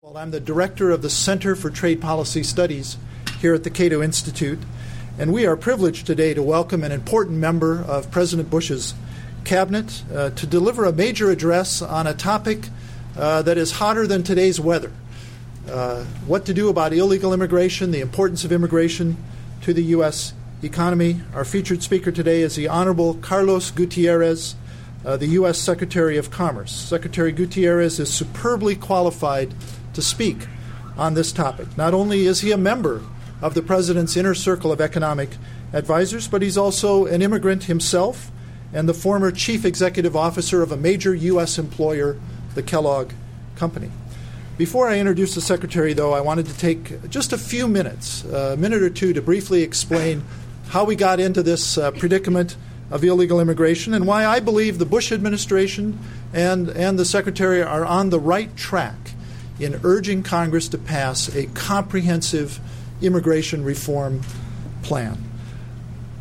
Well, I'm the director of the Center for Trade Policy Studies here at the Cato Institute, and we are privileged today to welcome an important member of President Bush's cabinet uh, to deliver a major address on a topic uh, that is hotter than today's weather. Uh, what to do about illegal immigration, the importance of immigration to the U.S. economy. Our featured speaker today is the Honorable Carlos Gutierrez, uh, the U.S. Secretary of Commerce. Secretary Gutierrez is superbly qualified to speak on this topic. Not only is he a member of the President's inner circle of economic advisors, but he's also an immigrant himself and the former chief executive officer of a major U.S. employer, the Kellogg Company. Before I introduce the Secretary, though, I wanted to take just a few minutes, a minute or two, to briefly explain how we got into this uh, predicament of illegal immigration and why I believe the Bush administration and, and the Secretary are on the right track in urging Congress to pass a comprehensive immigration reform plan,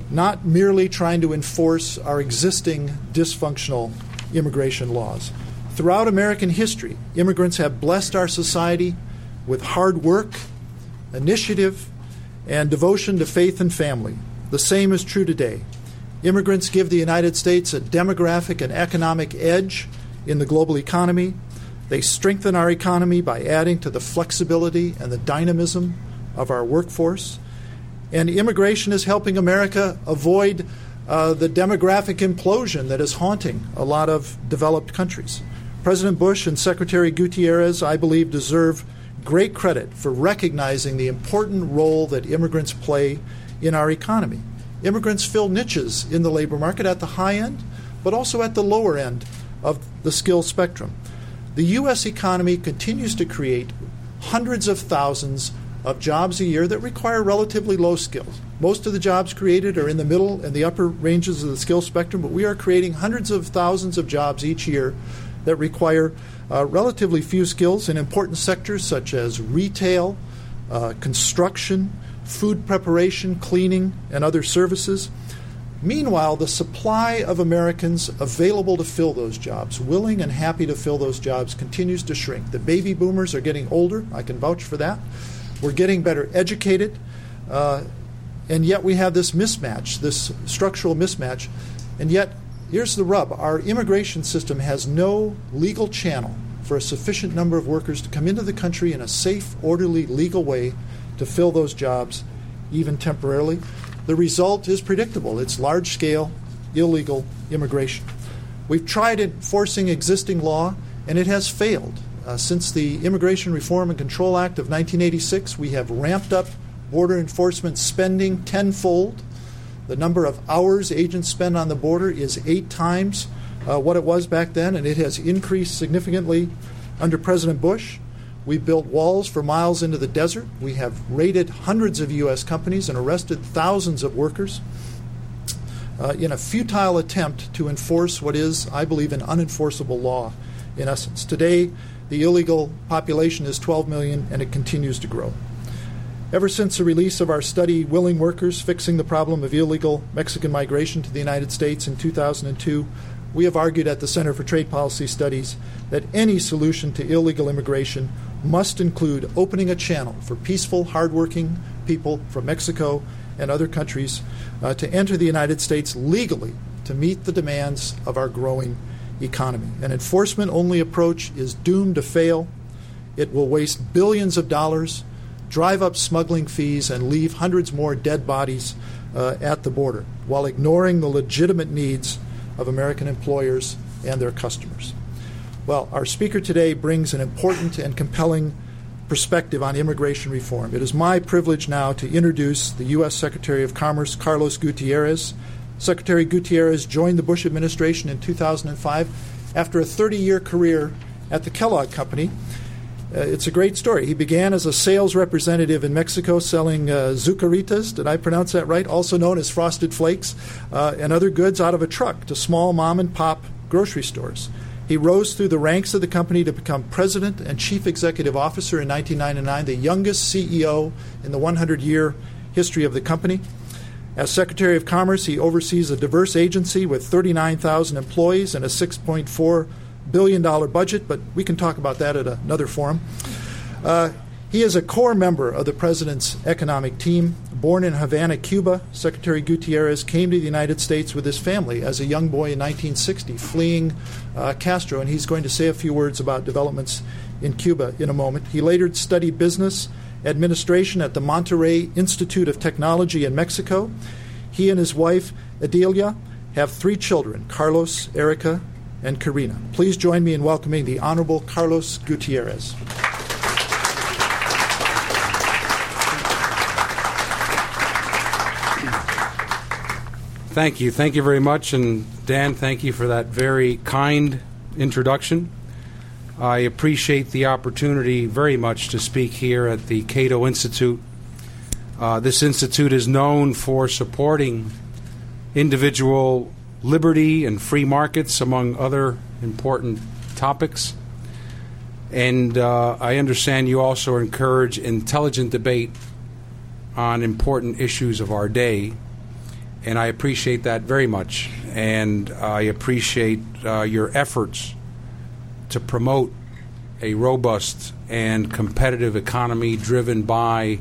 not merely trying to enforce our existing dysfunctional immigration laws. Throughout American history, immigrants have blessed our society with hard work, initiative, and devotion to faith and family. The same is true today. Immigrants give the United States a demographic and economic edge in the global economy they strengthen our economy by adding to the flexibility and the dynamism of our workforce. And immigration is helping America avoid uh, the demographic implosion that is haunting a lot of developed countries. President Bush and Secretary Gutierrez, I believe, deserve great credit for recognizing the important role that immigrants play in our economy. Immigrants fill niches in the labor market at the high end, but also at the lower end of the skill spectrum the U.S. economy continues to create hundreds of thousands of jobs a year that require relatively low skills. Most of the jobs created are in the middle and the upper ranges of the skill spectrum, but we are creating hundreds of thousands of jobs each year that require uh, relatively few skills in important sectors such as retail, uh, construction, food preparation, cleaning, and other services. Meanwhile, the supply of Americans available to fill those jobs, willing and happy to fill those jobs, continues to shrink. The baby boomers are getting older. I can vouch for that. We're getting better educated. Uh, and yet we have this mismatch, this structural mismatch. And yet, here's the rub our immigration system has no legal channel for a sufficient number of workers to come into the country in a safe, orderly, legal way to fill those jobs, even temporarily. The result is predictable it's large scale, illegal immigration. We've tried enforcing existing law, and it has failed. Uh, since the Immigration Reform and Control Act of 1986, we have ramped up border enforcement spending tenfold. The number of hours agents spend on the border is eight times uh, what it was back then, and it has increased significantly under President Bush. We built walls for miles into the desert. We have raided hundreds of U.S. companies and arrested thousands of workers uh, in a futile attempt to enforce what is, I believe, an unenforceable law in essence. Today, the illegal population is 12 million and it continues to grow. Ever since the release of our study, Willing Workers Fixing the Problem of Illegal Mexican Migration to the United States in 2002, we have argued at the Center for Trade Policy Studies that any solution to illegal immigration must include opening a channel for peaceful, hardworking people from Mexico and other countries uh, to enter the United States legally to meet the demands of our growing economy. An enforcement only approach is doomed to fail. It will waste billions of dollars, drive up smuggling fees, and leave hundreds more dead bodies uh, at the border while ignoring the legitimate needs of American employers and their customers. Well, our speaker today brings an important and compelling perspective on immigration reform. It is my privilege now to introduce the U.S. Secretary of Commerce, Carlos Gutierrez. Secretary Gutierrez joined the Bush administration in 2005 after a 30 year career at the Kellogg Company. Uh, it's a great story. He began as a sales representative in Mexico selling uh, zucaritas, did I pronounce that right? Also known as frosted flakes, uh, and other goods out of a truck to small mom and pop grocery stores. He rose through the ranks of the company to become president and chief executive officer in 1999, the youngest CEO in the 100 year history of the company. As Secretary of Commerce, he oversees a diverse agency with 39,000 employees and a $6.4 billion budget, but we can talk about that at another forum. Uh, he is a core member of the president's economic team. Born in Havana, Cuba, Secretary Gutierrez came to the United States with his family as a young boy in 1960, fleeing uh, Castro, and he's going to say a few words about developments in Cuba in a moment. He later studied business administration at the Monterrey Institute of Technology in Mexico. He and his wife, Edilia, have three children Carlos, Erica, and Karina. Please join me in welcoming the Honorable Carlos Gutierrez. Thank you. Thank you very much. And Dan, thank you for that very kind introduction. I appreciate the opportunity very much to speak here at the Cato Institute. Uh, this institute is known for supporting individual liberty and free markets, among other important topics. And uh, I understand you also encourage intelligent debate on important issues of our day and I appreciate that very much. And I appreciate uh, your efforts to promote a robust and competitive economy driven by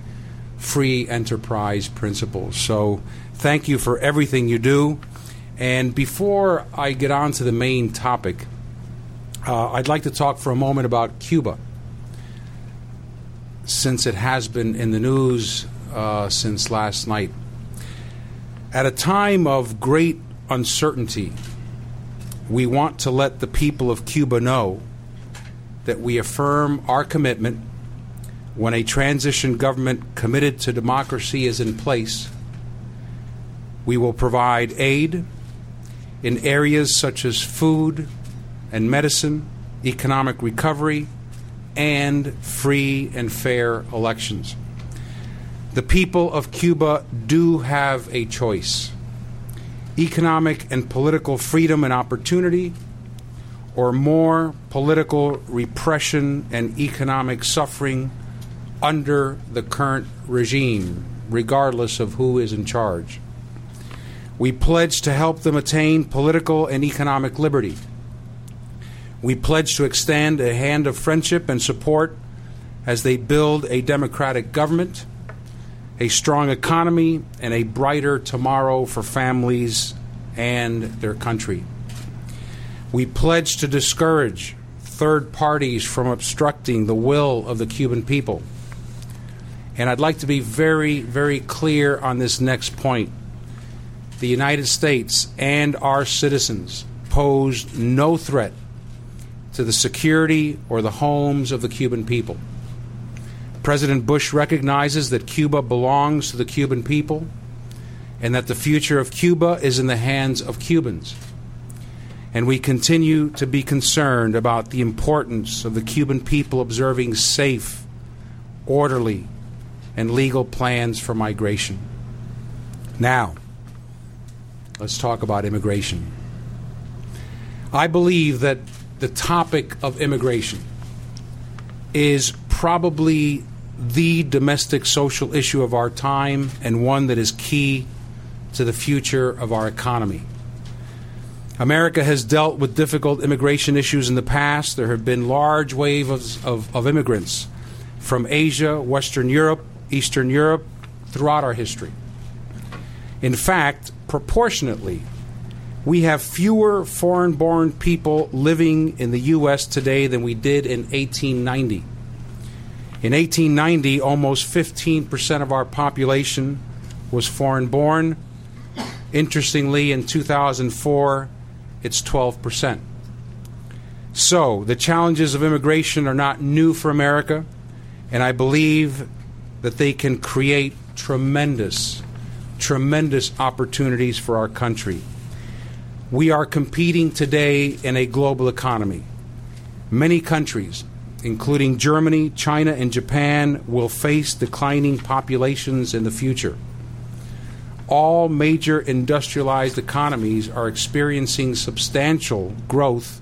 free enterprise principles. So, thank you for everything you do. And before I get on to the main topic, uh, I'd like to talk for a moment about Cuba, since it has been in the news uh, since last night. At a time of great uncertainty, we want to let the people of Cuba know that we affirm our commitment when a transition government committed to democracy is in place. We will provide aid in areas such as food and medicine, economic recovery, and free and fair elections. The people of Cuba do have a choice economic and political freedom and opportunity, or more political repression and economic suffering under the current regime, regardless of who is in charge. We pledge to help them attain political and economic liberty. We pledge to extend a hand of friendship and support as they build a democratic government a strong economy, and a brighter tomorrow for families and their country. We pledge to discourage third parties from obstructing the will of the Cuban people. And I'd like to be very, very clear on this next point. The United States and our citizens pose no threat to the security or the homes of the Cuban people. President Bush recognizes that Cuba belongs to the Cuban people and that the future of Cuba is in the hands of Cubans. And we continue to be concerned about the importance of the Cuban people observing safe, orderly, and legal plans for migration. Now, let's talk about immigration. I believe that the topic of immigration is probably the domestic social issue of our time and one that is key to the future of our economy. America has dealt with difficult immigration issues in the past. There have been large waves of, of, of immigrants from Asia, Western Europe, Eastern Europe throughout our history. In fact, proportionately, we have fewer foreign born people living in the U.S. today than we did in 1890. In 1890, almost 15% of our population was foreign born. Interestingly, in 2004, it's 12%. So, the challenges of immigration are not new for America, and I believe that they can create tremendous, tremendous opportunities for our country. We are competing today in a global economy. Many countries including Germany, China, and Japan, will face declining populations in the future. All major industrialized economies are experiencing substantial growth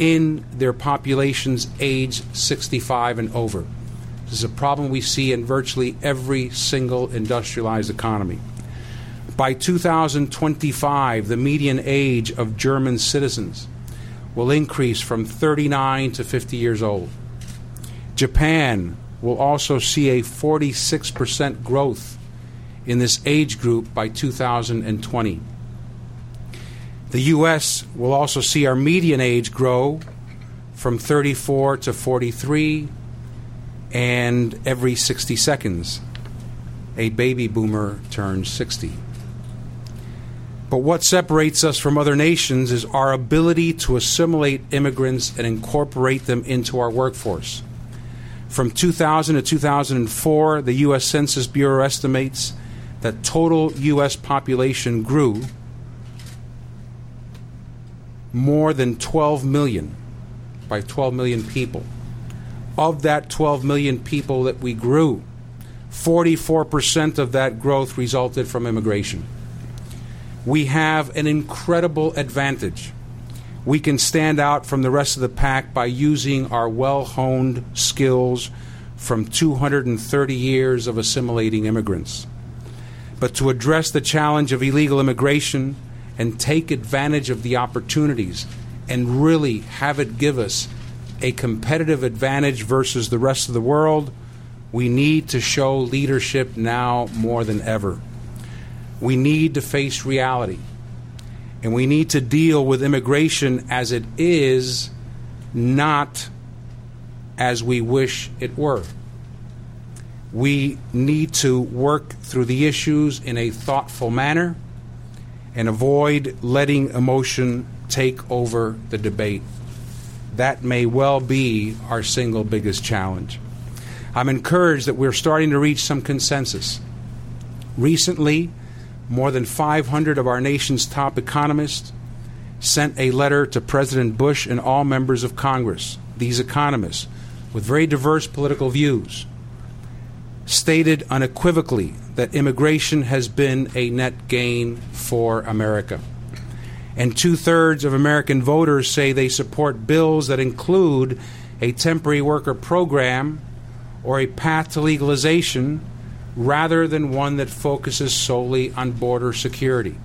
in their populations aged 65 and over. This is a problem we see in virtually every single industrialized economy. By 2025, the median age of German citizens will increase from 39 to 50 years old. Japan will also see a 46% growth in this age group by 2020. The U.S. will also see our median age grow from 34 to 43, and every 60 seconds, a baby boomer turns 60. But what separates us from other nations is our ability to assimilate immigrants and incorporate them into our workforce. From 2000 to 2004, the U.S. Census Bureau estimates that total U.S. population grew more than 12 million by 12 million people. Of that 12 million people that we grew, 44% of that growth resulted from immigration. We have an incredible advantage. We can stand out from the rest of the pack by using our well honed skills from 230 years of assimilating immigrants. But to address the challenge of illegal immigration, and take advantage of the opportunities and really have it give us a competitive advantage versus the rest of the world, we need to show leadership now more than ever. We need to face reality. And we need to deal with immigration as it is, not as we wish it were. We need to work through the issues in a thoughtful manner and avoid letting emotion take over the debate. That may well be our single biggest challenge. I'm encouraged that we're starting to reach some consensus. Recently, more than 500 of our nation's top economists sent a letter to President Bush and all members of Congress. These economists, with very diverse political views, stated unequivocally that immigration has been a net gain for America. And two thirds of American voters say they support bills that include a temporary worker program or a path to legalization rather than one that focuses solely on border security.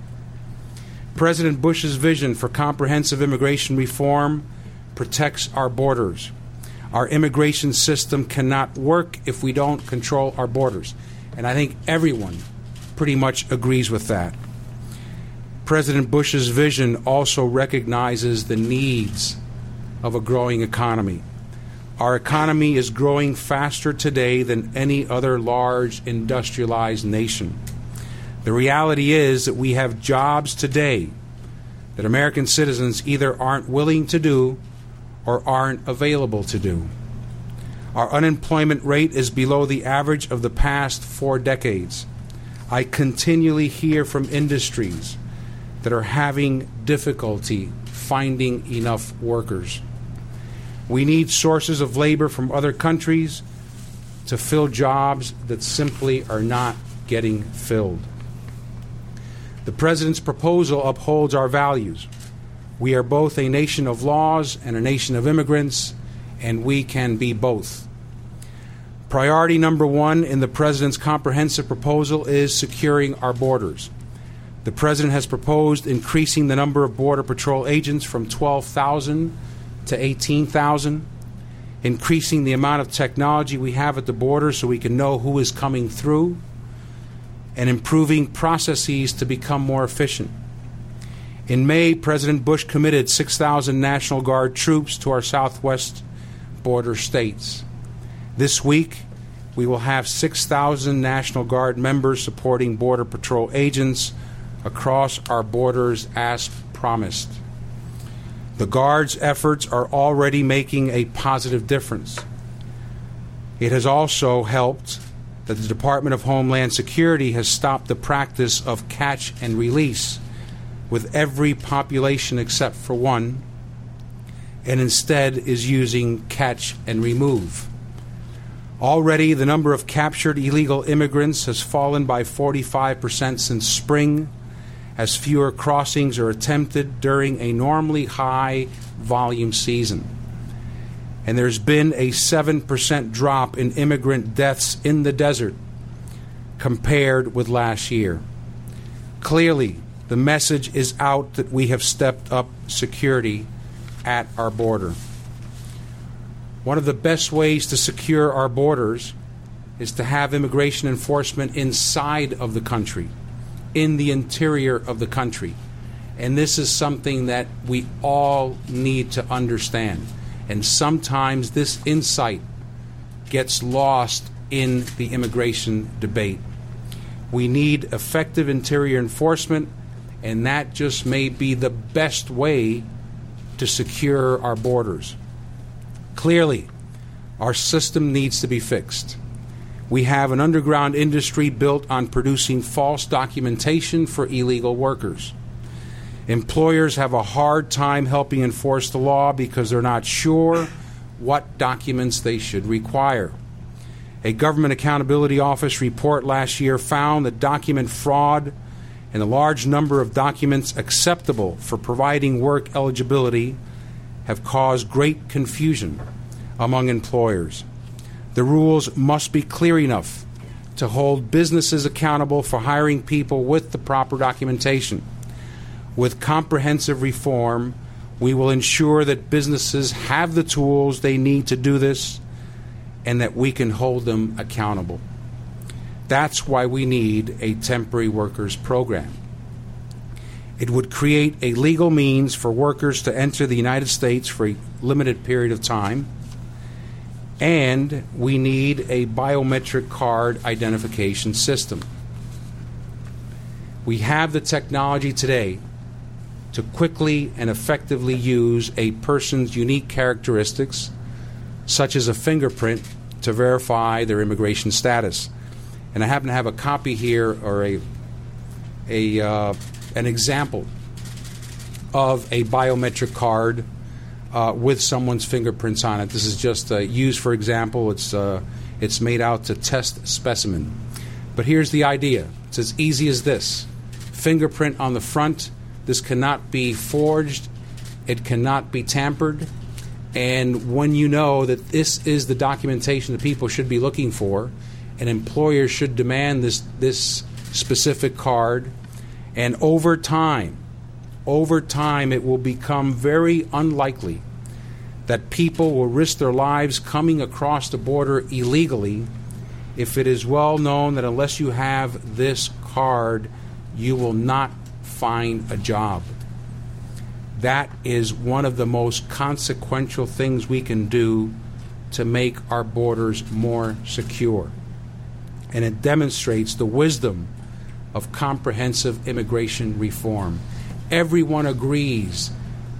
President Bush's vision for comprehensive immigration reform protects our borders. Our immigration system cannot work if we don't control our borders. And I think everyone pretty much agrees with that. President Bush's vision also recognizes the needs of a growing economy. Our economy is growing faster today than any other large industrialized nation. The reality is that we have jobs today that American citizens either aren't willing to do or aren't available to do. Our unemployment rate is below the average of the past four decades. I continually hear from industries that are having difficulty finding enough workers. We need sources of labor from other countries to fill jobs that simply are not getting filled. The President's proposal upholds our values. We are both a nation of laws and a nation of immigrants, and we can be both. Priority number one in the President's comprehensive proposal is securing our borders. The President has proposed increasing the number of Border Patrol agents from 12,000 to 18,000, increasing the amount of technology we have at the border so we can know who is coming through, and improving processes to become more efficient. In May, President Bush committed 6,000 National Guard troops to our southwest border states. This week, we will have 6,000 National Guard members supporting Border Patrol agents across our borders as promised. The Guard's efforts are already making a positive difference. It has also helped that the Department of Homeland Security has stopped the practice of catch and release with every population except for one, and instead is using catch and remove. Already, the number of captured illegal immigrants has fallen by 45% since spring, as fewer crossings are attempted during a normally high volume season. And there's been a 7% drop in immigrant deaths in the desert compared with last year. Clearly, the message is out that we have stepped up security at our border. One of the best ways to secure our borders is to have immigration enforcement inside of the country, in the interior of the country. And this is something that we all need to understand. And sometimes this insight gets lost in the immigration debate. We need effective interior enforcement, and that just may be the best way to secure our borders. Clearly, our system needs to be fixed. We have an underground industry built on producing false documentation for illegal workers. Employers have a hard time helping enforce the law because they're not sure what documents they should require. A Government Accountability Office report last year found that document fraud and a large number of documents acceptable for providing work eligibility have caused great confusion among employers. The rules must be clear enough to hold businesses accountable for hiring people with the proper documentation. With comprehensive reform, we will ensure that businesses have the tools they need to do this and that we can hold them accountable. That's why we need a temporary workers program. It would create a legal means for workers to enter the United States for a limited period of time and we need a biometric card identification system. We have the technology today to quickly and effectively use a person's unique characteristics, such as a fingerprint, to verify their immigration status. And I happen to have a copy here or a, a uh, an example of a biometric card uh, with someone's fingerprints on it. This is just uh, used for example. It's uh, it's made out to test specimen. But here's the idea. It's as easy as this: fingerprint on the front. This cannot be forged. It cannot be tampered. And when you know that this is the documentation that people should be looking for, an employer should demand this this specific card, and over time, over time, it will become very unlikely that people will risk their lives coming across the border illegally if it is well known that unless you have this card, you will not find a job. That is one of the most consequential things we can do to make our borders more secure. And it demonstrates the wisdom of comprehensive immigration reform. Everyone agrees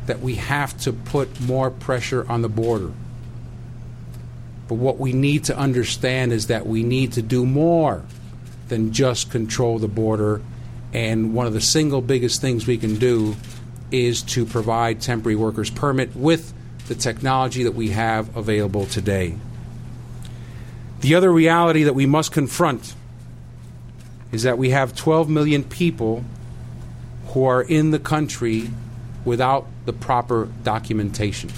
that we have to put more pressure on the border. But what we need to understand is that we need to do more than just control the border. And one of the single biggest things we can do is to provide temporary workers permit with the technology that we have available today. The other reality that we must confront is that we have 12 million people who are in the country without the proper documentation.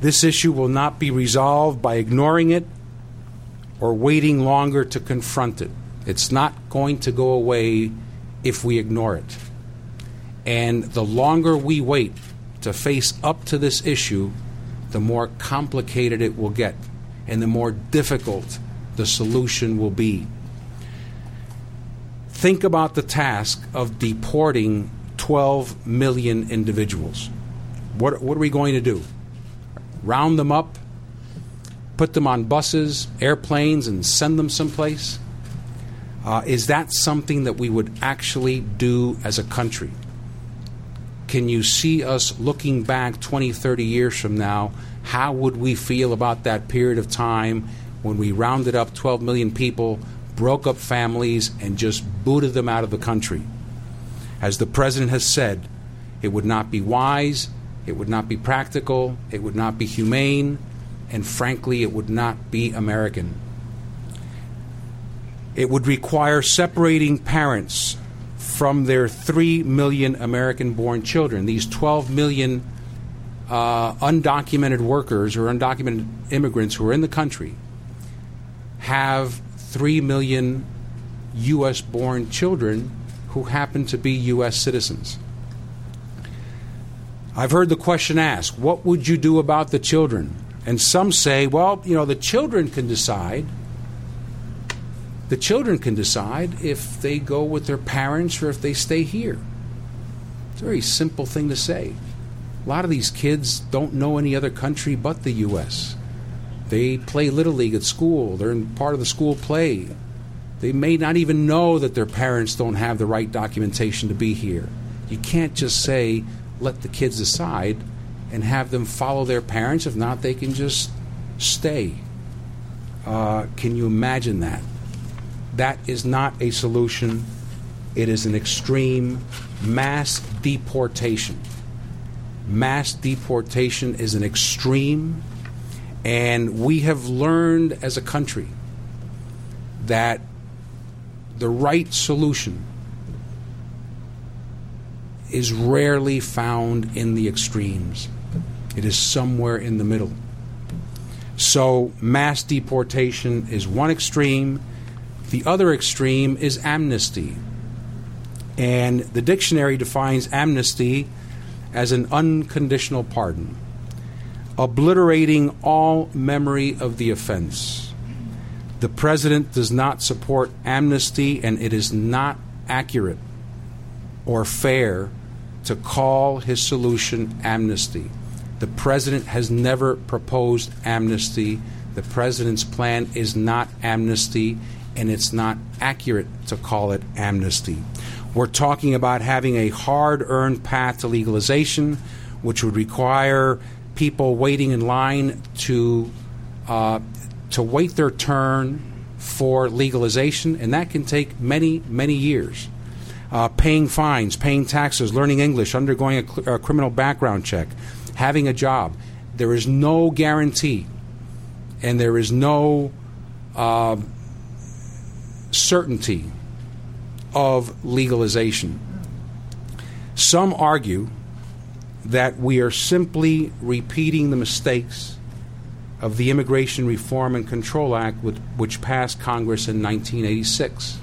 This issue will not be resolved by ignoring it or waiting longer to confront it. It's not going to go away if we ignore it. And the longer we wait to face up to this issue, the more complicated it will get and the more difficult the solution will be. Think about the task of deporting 12 million individuals. What, what are we going to do? Round them up, put them on buses, airplanes, and send them someplace? Uh, is that something that we would actually do as a country? Can you see us looking back 20, 30 years from now? How would we feel about that period of time when we rounded up 12 million people, broke up families, and just booted them out of the country? As the president has said, it would not be wise, it would not be practical, it would not be humane, and frankly, it would not be American. It would require separating parents from their 3 million American born children. These 12 million uh, undocumented workers or undocumented immigrants who are in the country have 3 million U.S. born children who happen to be U.S. citizens. I've heard the question asked, what would you do about the children? And some say, well, you know, the children can decide. The children can decide if they go with their parents or if they stay here. It's a very simple thing to say. A lot of these kids don't know any other country but the U.S. They play Little League at school, they're in part of the school play. They may not even know that their parents don't have the right documentation to be here. You can't just say, let the kids decide and have them follow their parents. If not, they can just stay. Uh, can you imagine that? That is not a solution. It is an extreme mass deportation. Mass deportation is an extreme, and we have learned as a country that the right solution is rarely found in the extremes. It is somewhere in the middle. So, mass deportation is one extreme. The other extreme is amnesty. And the dictionary defines amnesty as an unconditional pardon, obliterating all memory of the offense. The president does not support amnesty, and it is not accurate or fair to call his solution amnesty. The president has never proposed amnesty. The president's plan is not amnesty, and it's not accurate to call it amnesty. We're talking about having a hard earned path to legalization, which would require people waiting in line to, uh, to wait their turn for legalization, and that can take many, many years uh, paying fines, paying taxes, learning English, undergoing a, cl- a, criminal background check, having a job. There is no guarantee and there is no uh, certainty of legalization. Some argue that we are simply repeating the mistakes of the Immigration Reform and Control Act, which passed Congress in 1986.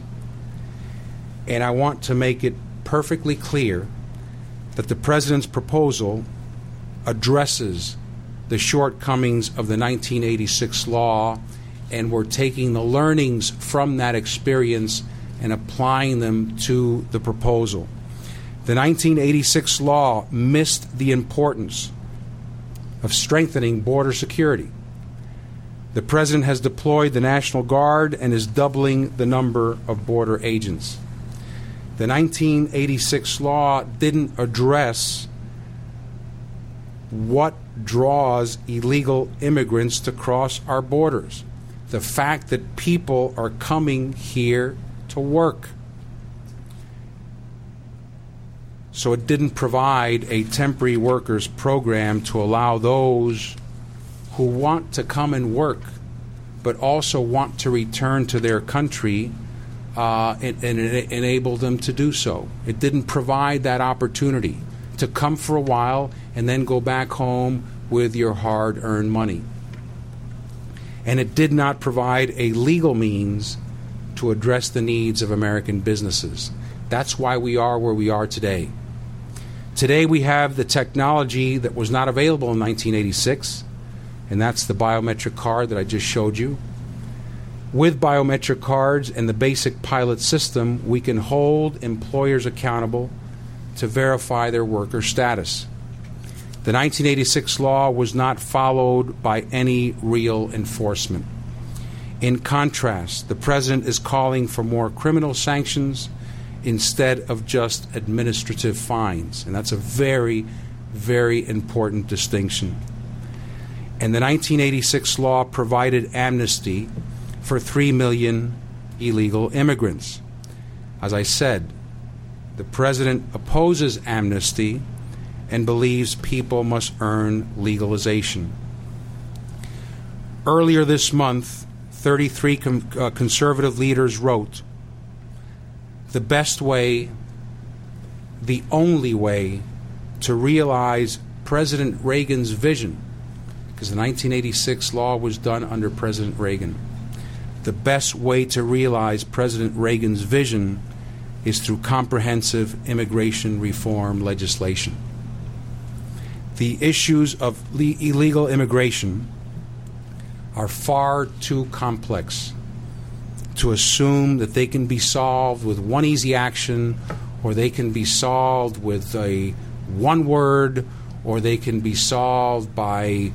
And I want to make it perfectly clear that the President's proposal addresses the shortcomings of the 1986 law, and we're taking the learnings from that experience and applying them to the proposal. The 1986 law missed the importance of strengthening border security. The President has deployed the National Guard and is doubling the number of border agents. The 1986 law didn't address what draws illegal immigrants to cross our borders. The fact that people are coming here to work. So it didn't provide a temporary workers program to allow those who want to come and work but also want to return to their country uh, and, and it enabled them to do so. It didn't provide that opportunity to come for a while and then go back home with your hard earned money. And it did not provide a legal means to address the needs of American businesses. That's why we are where we are today. Today we have the technology that was not available in 1986, and that's the biometric card that I just showed you. With biometric cards and the basic pilot system, we can hold employers accountable to verify their worker status. The 1986 law was not followed by any real enforcement. In contrast, the president is calling for more criminal sanctions instead of just administrative fines. And that's a very, very important distinction. And the 1986 law provided amnesty for 3 million illegal immigrants. As I said, the president opposes amnesty and believes people must earn legalization. Earlier this month, 33 com- uh, conservative leaders wrote the best way, the only way to realize President Reagan's vision, because the 1986 law was done under President Reagan the best way to realize President Reagan's vision is through comprehensive immigration reform legislation. the issues of le- illegal immigration are far too complex to assume that they can be solved with one easy action or they can be solved with a one word or they can be solved by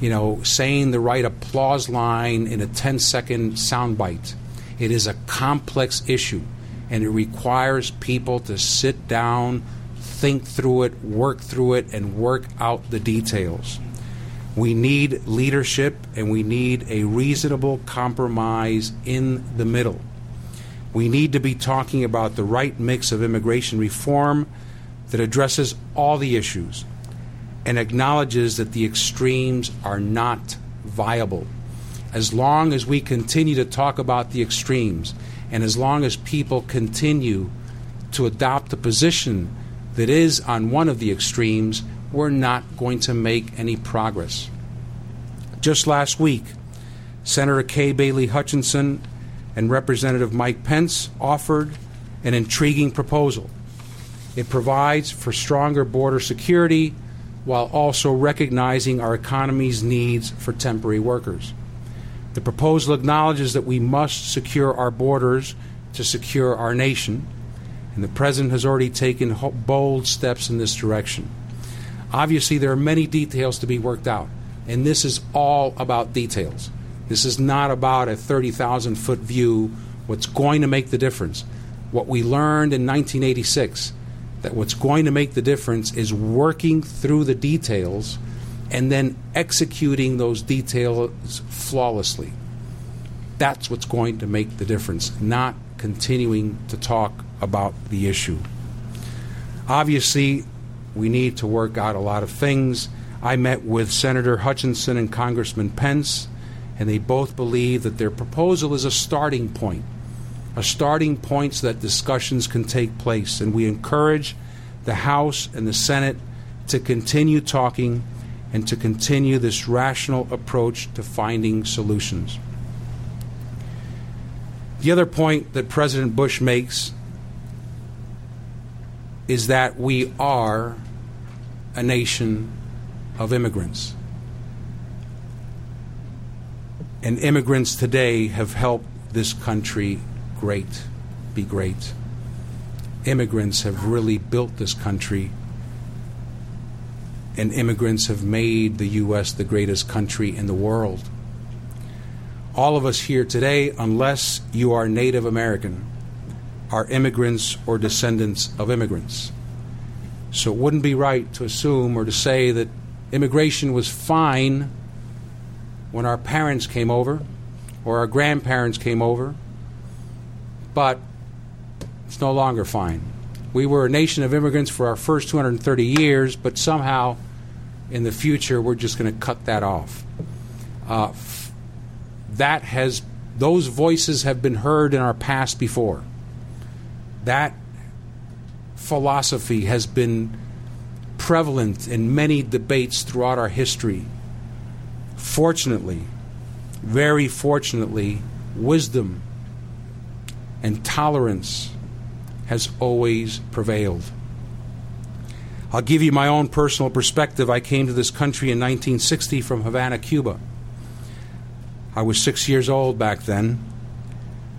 you know saying the right applause line in a 10 second soundbite it is a complex issue and it requires people to sit down think through it work through it and work out the details we need leadership and we need a reasonable compromise in the middle. We need to be talking about the right mix of immigration reform that addresses all the issues and acknowledges that the extremes are not viable. As long as we continue to talk about the extremes and as long as people continue to adopt a position that is on one of the extremes, we're not going to make any progress. Just last week, Senator Kay Bailey Hutchison and Representative Mike Pence offered an intriguing proposal. It provides for stronger border security while also recognizing our economy's needs for temporary workers. The proposal acknowledges that we must secure our borders to secure our nation, and the President has already taken bold steps in this direction. Obviously, there are many details to be worked out, and this is all about details. This is not about a 30,000 foot view, what's going to make the difference. What we learned in 1986 that what's going to make the difference is working through the details and then executing those details flawlessly. That's what's going to make the difference, not continuing to talk about the issue. Obviously, we need to work out a lot of things. I met with Senator Hutchison and Congressman Pence, and they both believe that their proposal is a starting point, a starting point so that discussions can take place. And we encourage the House and the Senate to continue talking and to continue this rational approach to finding solutions. The other point that President Bush makes is that we are a nation of immigrants. And immigrants today have helped this country great, be great. Immigrants have really built this country, and immigrants have made the U.S. the greatest country in the world. All of us here today, unless you are Native American, are immigrants or descendants of immigrants. So it wouldn't be right to assume or to say that immigration was fine when our parents came over or our grandparents came over, but it's no longer fine. We were a nation of immigrants for our first 230 years, but somehow in the future we're just going to cut that off. Uh, that has those voices have been heard in our past before. That philosophy has been prevalent in many debates throughout our history. Fortunately, very fortunately, wisdom and tolerance has always prevailed. I'll give you my own personal perspective. I came to this country in 1960 from Havana, Cuba. I was six years old back then.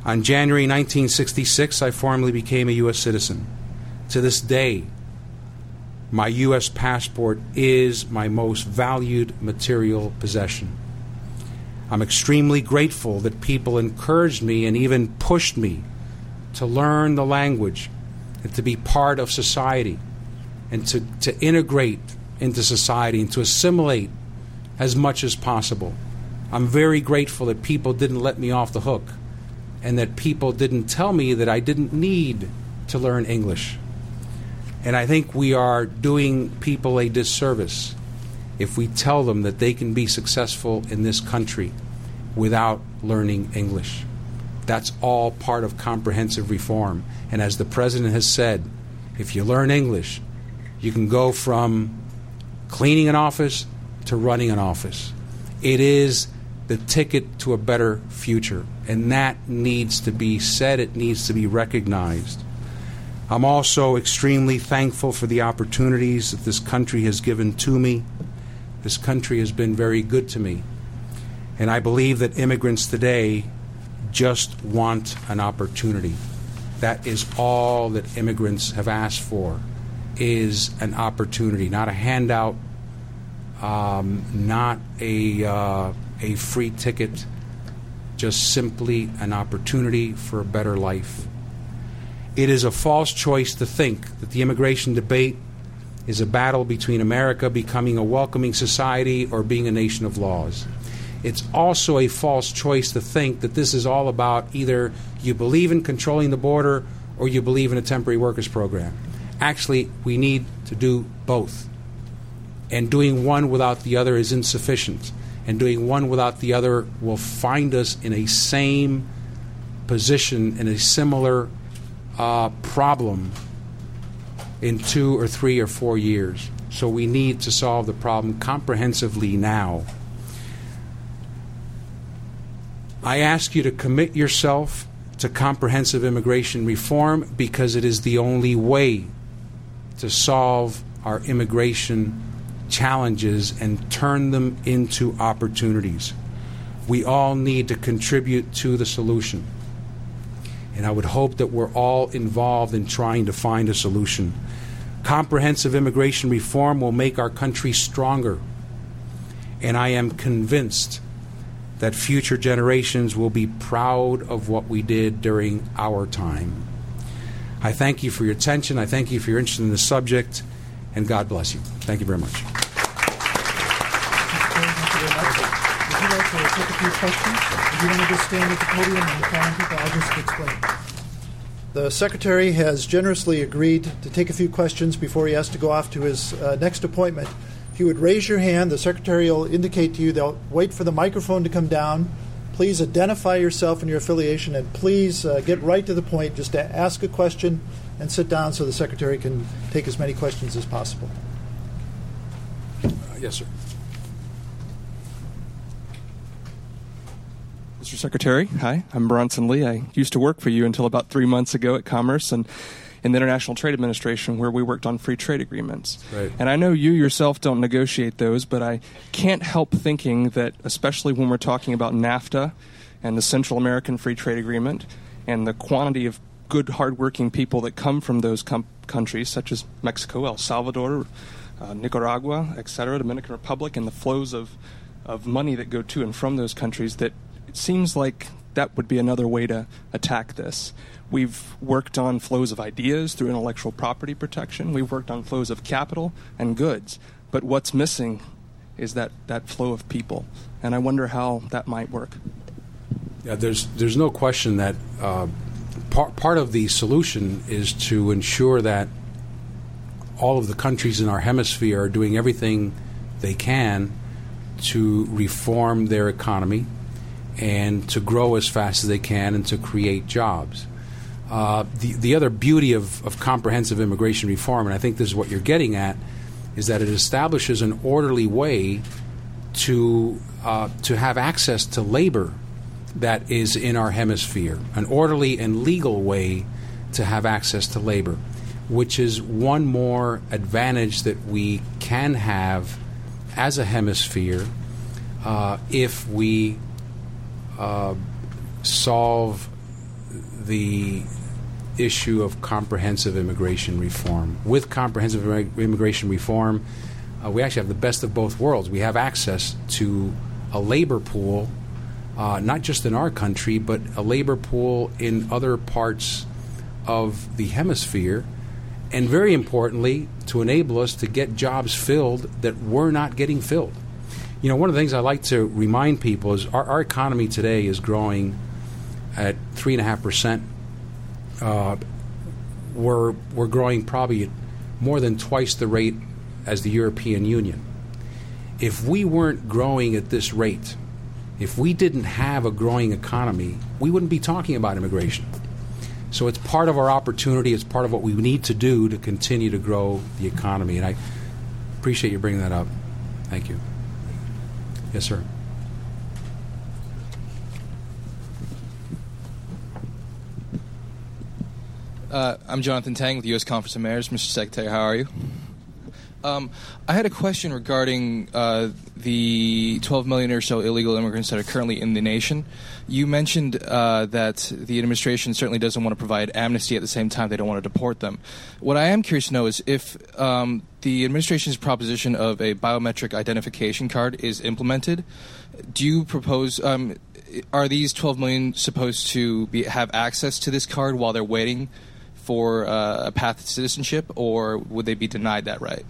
On January 1966, I formally became a U.S. citizen. To this day, my U.S. passport is my most valued material possession. I'm extremely grateful that people encouraged me and even pushed me to learn the language and to be part of society and to, to integrate into society and to assimilate as much as possible. I'm very grateful that people didn't let me off the hook and that people didn't tell me that I didn't need to learn English. And I think we are doing people a disservice if we tell them that they can be successful in this country without learning English. That's all part of comprehensive reform. And as the President has said, if you learn English, you can go from cleaning an office to running an office. It is the ticket to a better future. And that needs to be said, it needs to be recognized. I'm also extremely thankful for the opportunities that this country has given to me. This country has been very good to me. And I believe that immigrants today just want an opportunity. That is all that immigrants have asked for is an opportunity, not a handout, um, not a, uh, a free ticket, just simply an opportunity for a better life. It is a false choice to think that the immigration debate is a battle between America becoming a welcoming society or being a nation of laws. It's also a false choice to think that this is all about either you believe in controlling the border or you believe in a temporary workers program. Actually, we need to do both. And doing one without the other is insufficient. And doing one without the other will find us in a same position, in a similar uh, problem in two or three or four years. So we need to solve the problem comprehensively now. I ask you to commit yourself to comprehensive immigration reform because it is the only way to solve our immigration challenges and turn them into opportunities. We all need to contribute to the solution. And I would hope that we're all involved in trying to find a solution. Comprehensive immigration reform will make our country stronger. And I am convinced that future generations will be proud of what we did during our time. I thank you for your attention. I thank you for your interest in the subject, and God bless you. Thank you very much. Would to take a few questions? If you want to just stand at the podium and call people, I'll just explain. The Secretary has generously agreed to take a few questions before he has to go off to his uh, next appointment. If you would raise your hand, the Secretary will indicate to you, they'll wait for the microphone to come down. Please identify yourself and your affiliation, and please uh, get right to the point. Just to ask a question and sit down so the Secretary can take as many questions as possible. Uh, yes, sir. Mr. Secretary, hi, I'm Bronson Lee. I used to work for you until about three months ago at Commerce and in the International Trade Administration, where we worked on free trade agreements. Right. And I know you yourself don't negotiate those, but I can't help thinking that, especially when we're talking about NAFTA and the Central American Free Trade Agreement and the quantity of good, hardworking people that come from those com- countries, such as Mexico, El Salvador, uh, Nicaragua, etc., Dominican Republic, and the flows of, of money that go to and from those countries, that seems like that would be another way to attack this. We've worked on flows of ideas through intellectual property protection. We've worked on flows of capital and goods. But what's missing is that, that flow of people. And I wonder how that might work. Yeah, there's there's no question that uh, part part of the solution is to ensure that all of the countries in our hemisphere are doing everything they can to reform their economy and to grow as fast as they can and to create jobs. Uh, the the other beauty of, of comprehensive immigration reform, and I think this is what you're getting at, is that it establishes an orderly way to uh, to have access to labor that is in our hemisphere, an orderly and legal way to have access to labor, which is one more advantage that we can have as a hemisphere uh, if we uh, solve the issue of comprehensive immigration reform. With comprehensive immigration reform, uh, we actually have the best of both worlds. We have access to a labor pool, uh, not just in our country, but a labor pool in other parts of the hemisphere. And very importantly, to enable us to get jobs filled that were not getting filled. You know, one of the things I like to remind people is our, our economy today is growing at three and a half percent. Uh, we're we're growing probably more than twice the rate as the European Union. If we weren't growing at this rate, if we didn't have a growing economy, we wouldn't be talking about immigration. So it's part of our opportunity. It's part of what we need to do to continue to grow the economy. And I appreciate you bringing that up. Thank you. Yes, sir. Uh, I'm Jonathan Tang with the U.S. Conference of Mayors. Mr. Secretary, how are you? Um, I had a question regarding uh, the 12 million or so illegal immigrants that are currently in the nation. You mentioned uh, that the administration certainly doesn't want to provide amnesty at the same time they don't want to deport them. What I am curious to know is if um, the administration's proposition of a biometric identification card is implemented, do you propose? Um, are these 12 million supposed to be, have access to this card while they're waiting for uh, a path to citizenship, or would they be denied that right?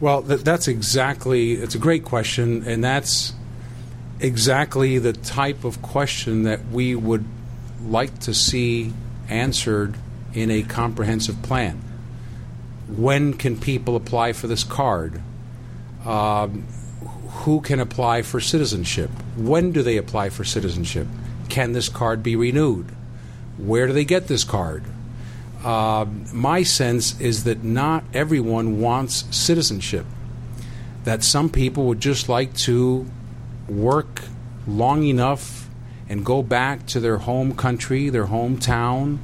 Well, th- that's exactly, it's a great question, and that's exactly the type of question that we would like to see answered in a comprehensive plan. When can people apply for this card? Um, who can apply for citizenship? When do they apply for citizenship? Can this card be renewed? Where do they get this card? Uh, my sense is that not everyone wants citizenship. That some people would just like to work long enough and go back to their home country, their hometown,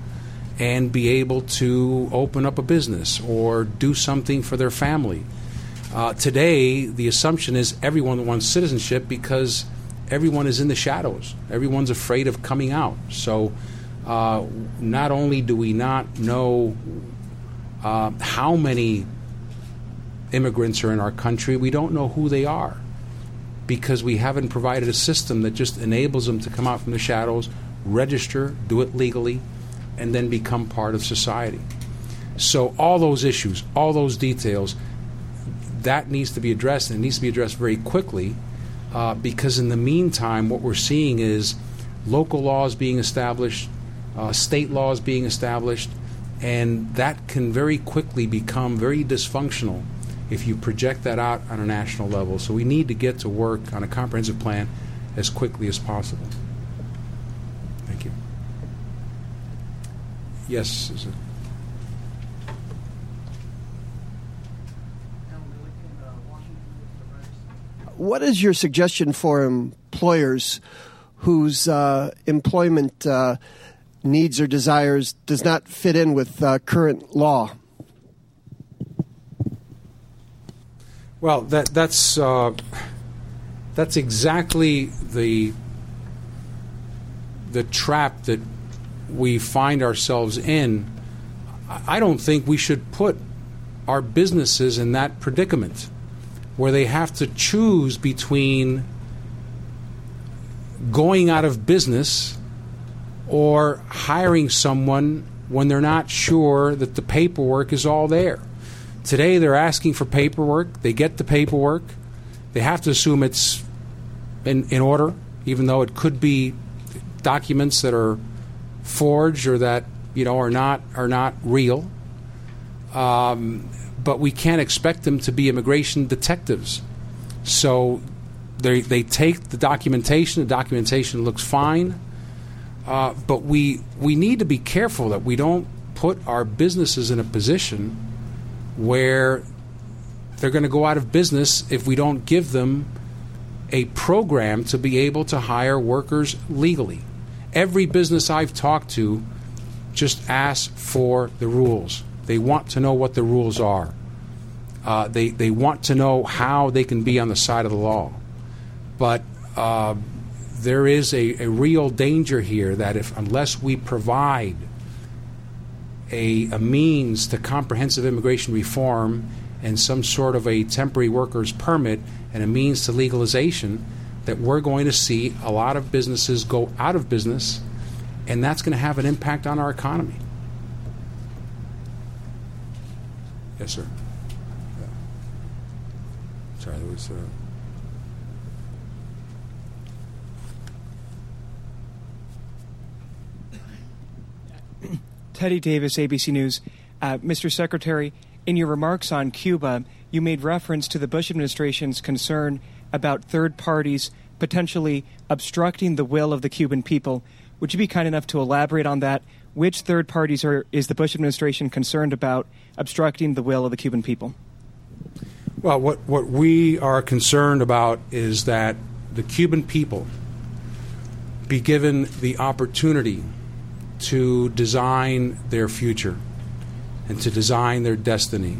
and be able to open up a business or do something for their family. Uh, today, the assumption is everyone wants citizenship because everyone is in the shadows. Everyone's afraid of coming out. So uh, not only do we not know uh, how many immigrants are in our country, we don't know who they are because we haven't provided a system that just enables them to come out from the shadows, register, do it legally, and then become part of society. So, all those issues, all those details, that needs to be addressed, and it needs to be addressed very quickly uh, because, in the meantime, what we're seeing is local laws being established, uh, state laws being established, and that can very quickly become very dysfunctional if you project that out on a national level. So we need to get to work on a comprehensive plan as quickly as possible. Thank you. Yes. Is it? What is your suggestion for employers whose uh, employment uh, needs or desires does not fit in with uh, current law? Well, that that's uh, that's exactly the the trap that we find ourselves in. I don't think we should put our businesses in that predicament where they have to choose between going out of business or hiring someone when they're not sure that the paperwork is all there. Today they're asking for paperwork, they get the paperwork, they have to assume it's in, in order, even though it could be documents that are forged or that you know are not are not real. Um, but we can't expect them to be immigration detectives. So they they take the documentation. The documentation looks fine. Uh, but we we need to be careful that we don't put our businesses in a position where they're going to go out of business if we don't give them a program to be able to hire workers legally. Every business I've talked to just asks for the rules. They want to know what the rules are. Uh, they they want to know how they can be on the side of the law. But uh, there is a, a real danger here that if unless we provide a, a means to comprehensive immigration reform and some sort of a temporary workers permit and a means to legalization, that we're going to see a lot of businesses go out of business, and that's going to have an impact on our economy. Yes, sir. Yeah. Sorry, there was. Uh, Teddy Davis, ABC News. Uh, Mr. Secretary, in your remarks on Cuba, you made reference to the Bush administration's concern about third parties potentially obstructing the will of the Cuban people. Would you be kind enough to elaborate on that? Which third parties are, is the Bush administration concerned about obstructing the will of the Cuban people? Well, what, what we are concerned about is that the Cuban people be given the opportunity to design their future and to design their destiny.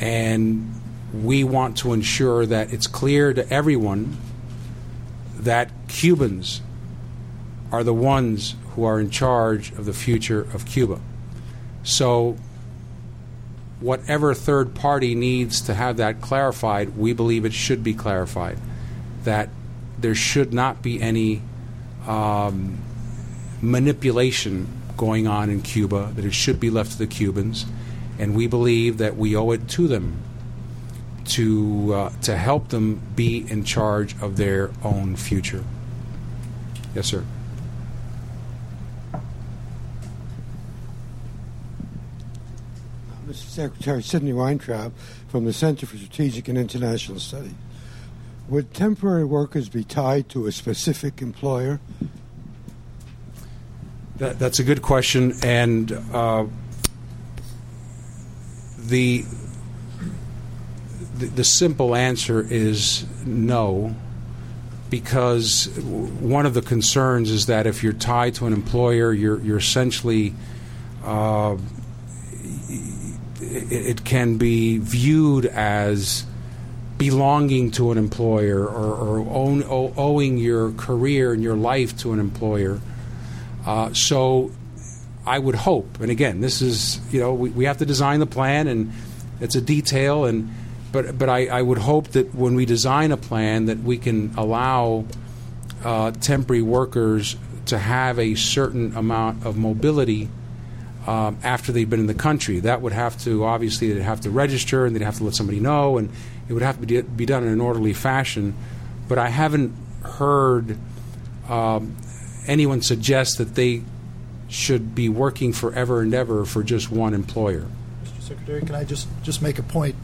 And we want to ensure that it's clear to everyone that Cubans are the ones who are in charge of the future of Cuba. So, whatever third party needs to have that clarified, we believe it should be clarified. That there should not be any um, manipulation going on in Cuba, that it should be left to the Cubans, and we believe that we owe it to them to, uh, to help them be in charge of their own future. Yes, sir. Mr. Secretary Sidney Weintraub from the Center for Strategic and International Studies. Would temporary workers be tied to a specific employer? That, that's a good question, and uh, the, the simple answer is no, because one of the concerns is that if you're tied to an employer, you're you're essentially uh, it, it can be viewed as belonging to an employer or, or own, owing your career and your life to an employer. Uh, so I would hope, and again, this is you know we, we have to design the plan, and it's a detail, and but but I, I would hope that when we design a plan that we can allow uh, temporary workers to have a certain amount of mobility um, after they've been in the country. That would have to obviously they'd have to register and they'd have to let somebody know, and it would have to be, be done in an orderly fashion. But I haven't heard um, anyone suggest that they should be working forever and ever for just one employer. Mr. Secretary, can I just, just make a point?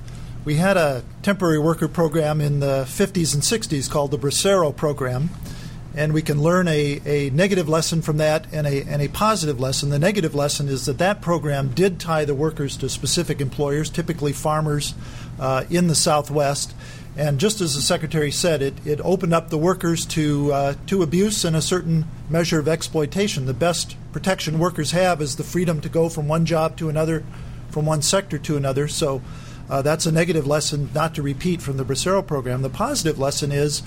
We had a temporary worker program in the 50s and 60s called the Bracero program, and we can learn a, a negative lesson from that and a, and a positive lesson. The negative lesson is that that program did tie the workers to specific employers, typically farmers uh, in the Southwest. And just as the Secretary said, it, it opened up the workers to, uh, to abuse and a certain measure of exploitation. The best protection workers have is the freedom to go from one job to another, from one sector to another. So uh, that's a negative lesson not to repeat from the Bracero program. The positive lesson is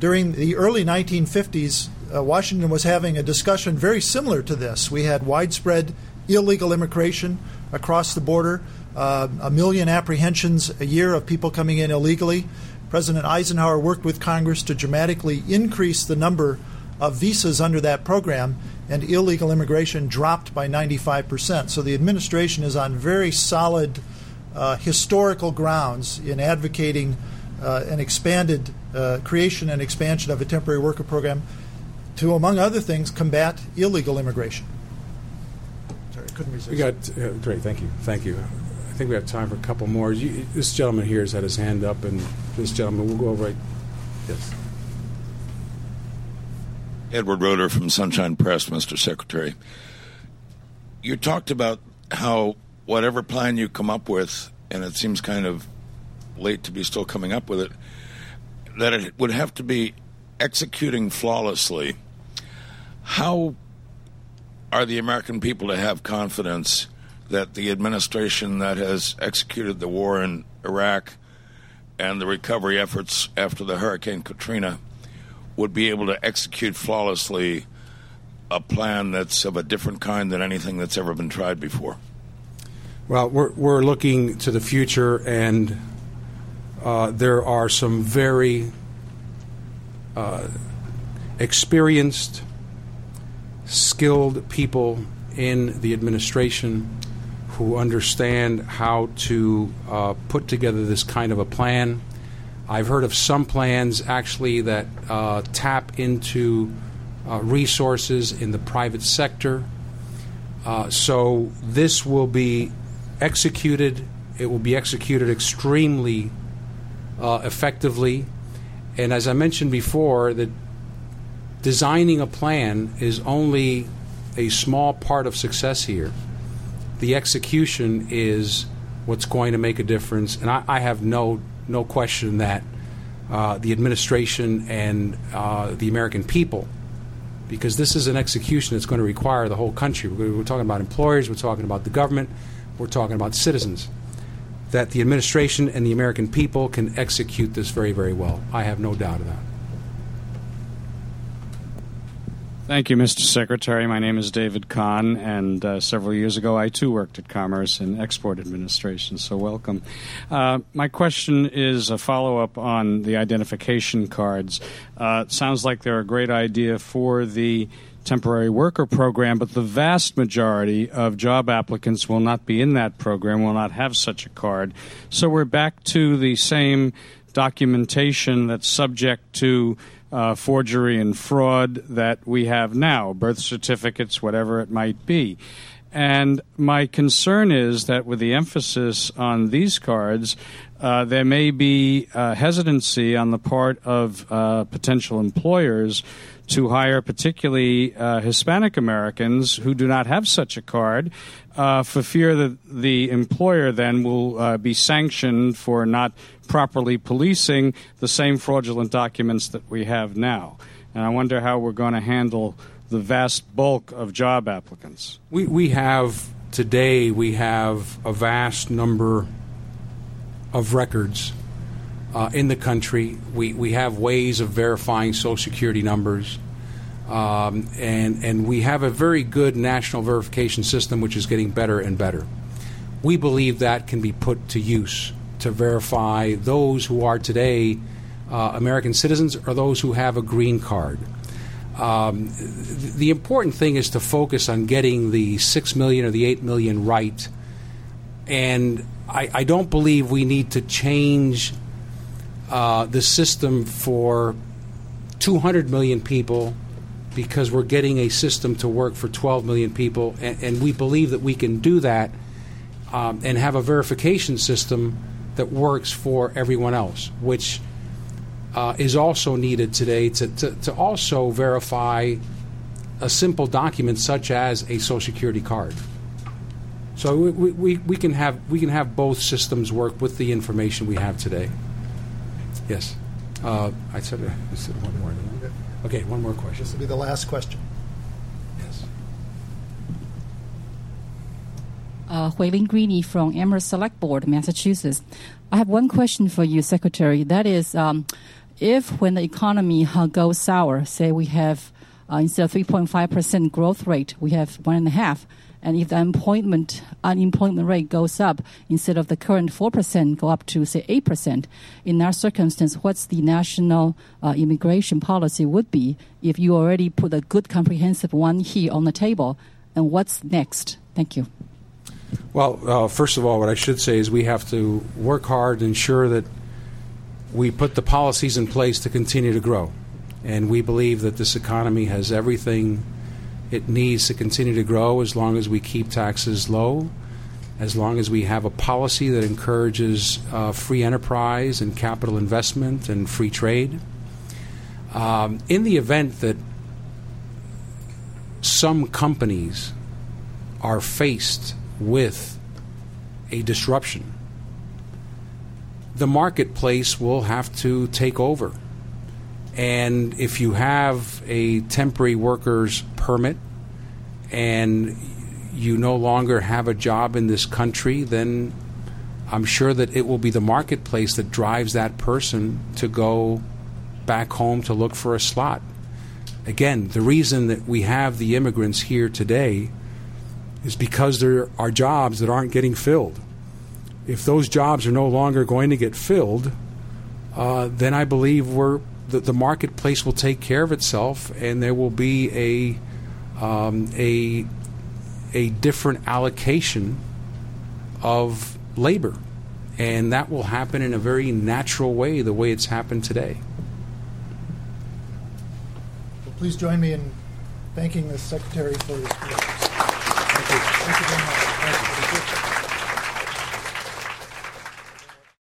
during the early 1950s, uh, Washington was having a discussion very similar to this. We had widespread illegal immigration across the border, uh, a million apprehensions a year of people coming in illegally. President Eisenhower worked with Congress to dramatically increase the number of visas under that program, and illegal immigration dropped by 95%. So the administration is on very solid uh, historical grounds in advocating uh, an expanded uh, creation and expansion of a temporary worker program to, among other things, combat illegal immigration. Sorry, I couldn't resist. We got uh, great. Thank you. Thank you think we have time for a couple more. You, this gentleman here has had his hand up, and this gentleman, we'll go over right. Yes. Edward Roeder from Sunshine Press, Mr. Secretary. You talked about how whatever plan you come up with, and it seems kind of late to be still coming up with it, that it would have to be executing flawlessly. How are the American people to have confidence that the administration that has executed the war in Iraq and the recovery efforts after the Hurricane Katrina would be able to execute flawlessly a plan that's of a different kind than anything that's ever been tried before? Well, we're, we're looking to the future, and uh, there are some very uh, experienced, skilled people in the administration who understand how to uh, put together this kind of a plan. I've heard of some plans actually that uh, tap into uh, resources in the private sector. Uh, so this will be executed. It will be executed extremely uh, effectively. And as I mentioned before, that designing a plan is only a small part of success here the execution is what's going to make a difference. And I, I have no no question that uh, the administration and uh, the American people, because this is an execution that's going to require the whole country. We're, we're talking about employers, we're talking about the government, we're talking about citizens. That the administration and the American people can execute this very, very well. I have no doubt of that. Thank you, Mr. Secretary. My name is David Kahn, and uh, several years ago I too worked at Commerce and Export Administration, so welcome. Uh, my question is a follow up on the identification cards. Uh, sounds like they're a great idea for the temporary worker program, but the vast majority of job applicants will not be in that program, will not have such a card. So we're back to the same documentation that's subject to uh, forgery and fraud that we have now, birth certificates, whatever it might be. And my concern is that with the emphasis on these cards, uh, there may be uh, hesitancy on the part of uh, potential employers to hire particularly uh, Hispanic Americans who do not have such a card uh, for fear that the employer then will uh, be sanctioned for not properly policing the same fraudulent documents that we have now. And I wonder how we're going to handle the vast bulk of job applicants. We, we have today, we have a vast number of records uh, in the country. We, we have ways of verifying Social Security numbers. Um, and, and we have a very good national verification system which is getting better and better. We believe that can be put to use to verify those who are today uh, American citizens or those who have a green card. Um, th- the important thing is to focus on getting the 6 million or the 8 million right. And I, I don't believe we need to change uh, the system for 200 million people because we're getting a system to work for 12 million people. And, and we believe that we can do that um, and have a verification system that works for everyone else, which uh, is also needed today to, to, to, also verify a simple document such as a Social Security card. So we, we, we, can have, we can have both systems work with the information we have today. Yes. Uh, I, said, I said one more. Okay, one more question. This will be the last question. Yes. Uh, Huilin Greeny from Amherst Select Board, Massachusetts. I have one question for you, Secretary. That is, um, if when the economy uh, goes sour, say we have uh, instead of 3.5% growth rate, we have one and a half, and if the unemployment unemployment rate goes up instead of the current 4% go up to say 8%, in that circumstance, what's the national uh, immigration policy would be if you already put a good comprehensive one here on the table, and what's next? Thank you. Well, uh, first of all, what I should say is we have to work hard to ensure that we put the policies in place to continue to grow. And we believe that this economy has everything it needs to continue to grow as long as we keep taxes low, as long as we have a policy that encourages uh, free enterprise and capital investment and free trade. Um, in the event that some companies are faced with a disruption, the marketplace will have to take over. And if you have a temporary worker's permit and you no longer have a job in this country, then I'm sure that it will be the marketplace that drives that person to go back home to look for a slot. Again, the reason that we have the immigrants here today is because there are jobs that aren't getting filled. If those jobs are no longer going to get filled, uh, then I believe we're the, the marketplace will take care of itself, and there will be a um, a a different allocation of labor, and that will happen in a very natural way, the way it's happened today. Well, please join me in thanking the secretary for his.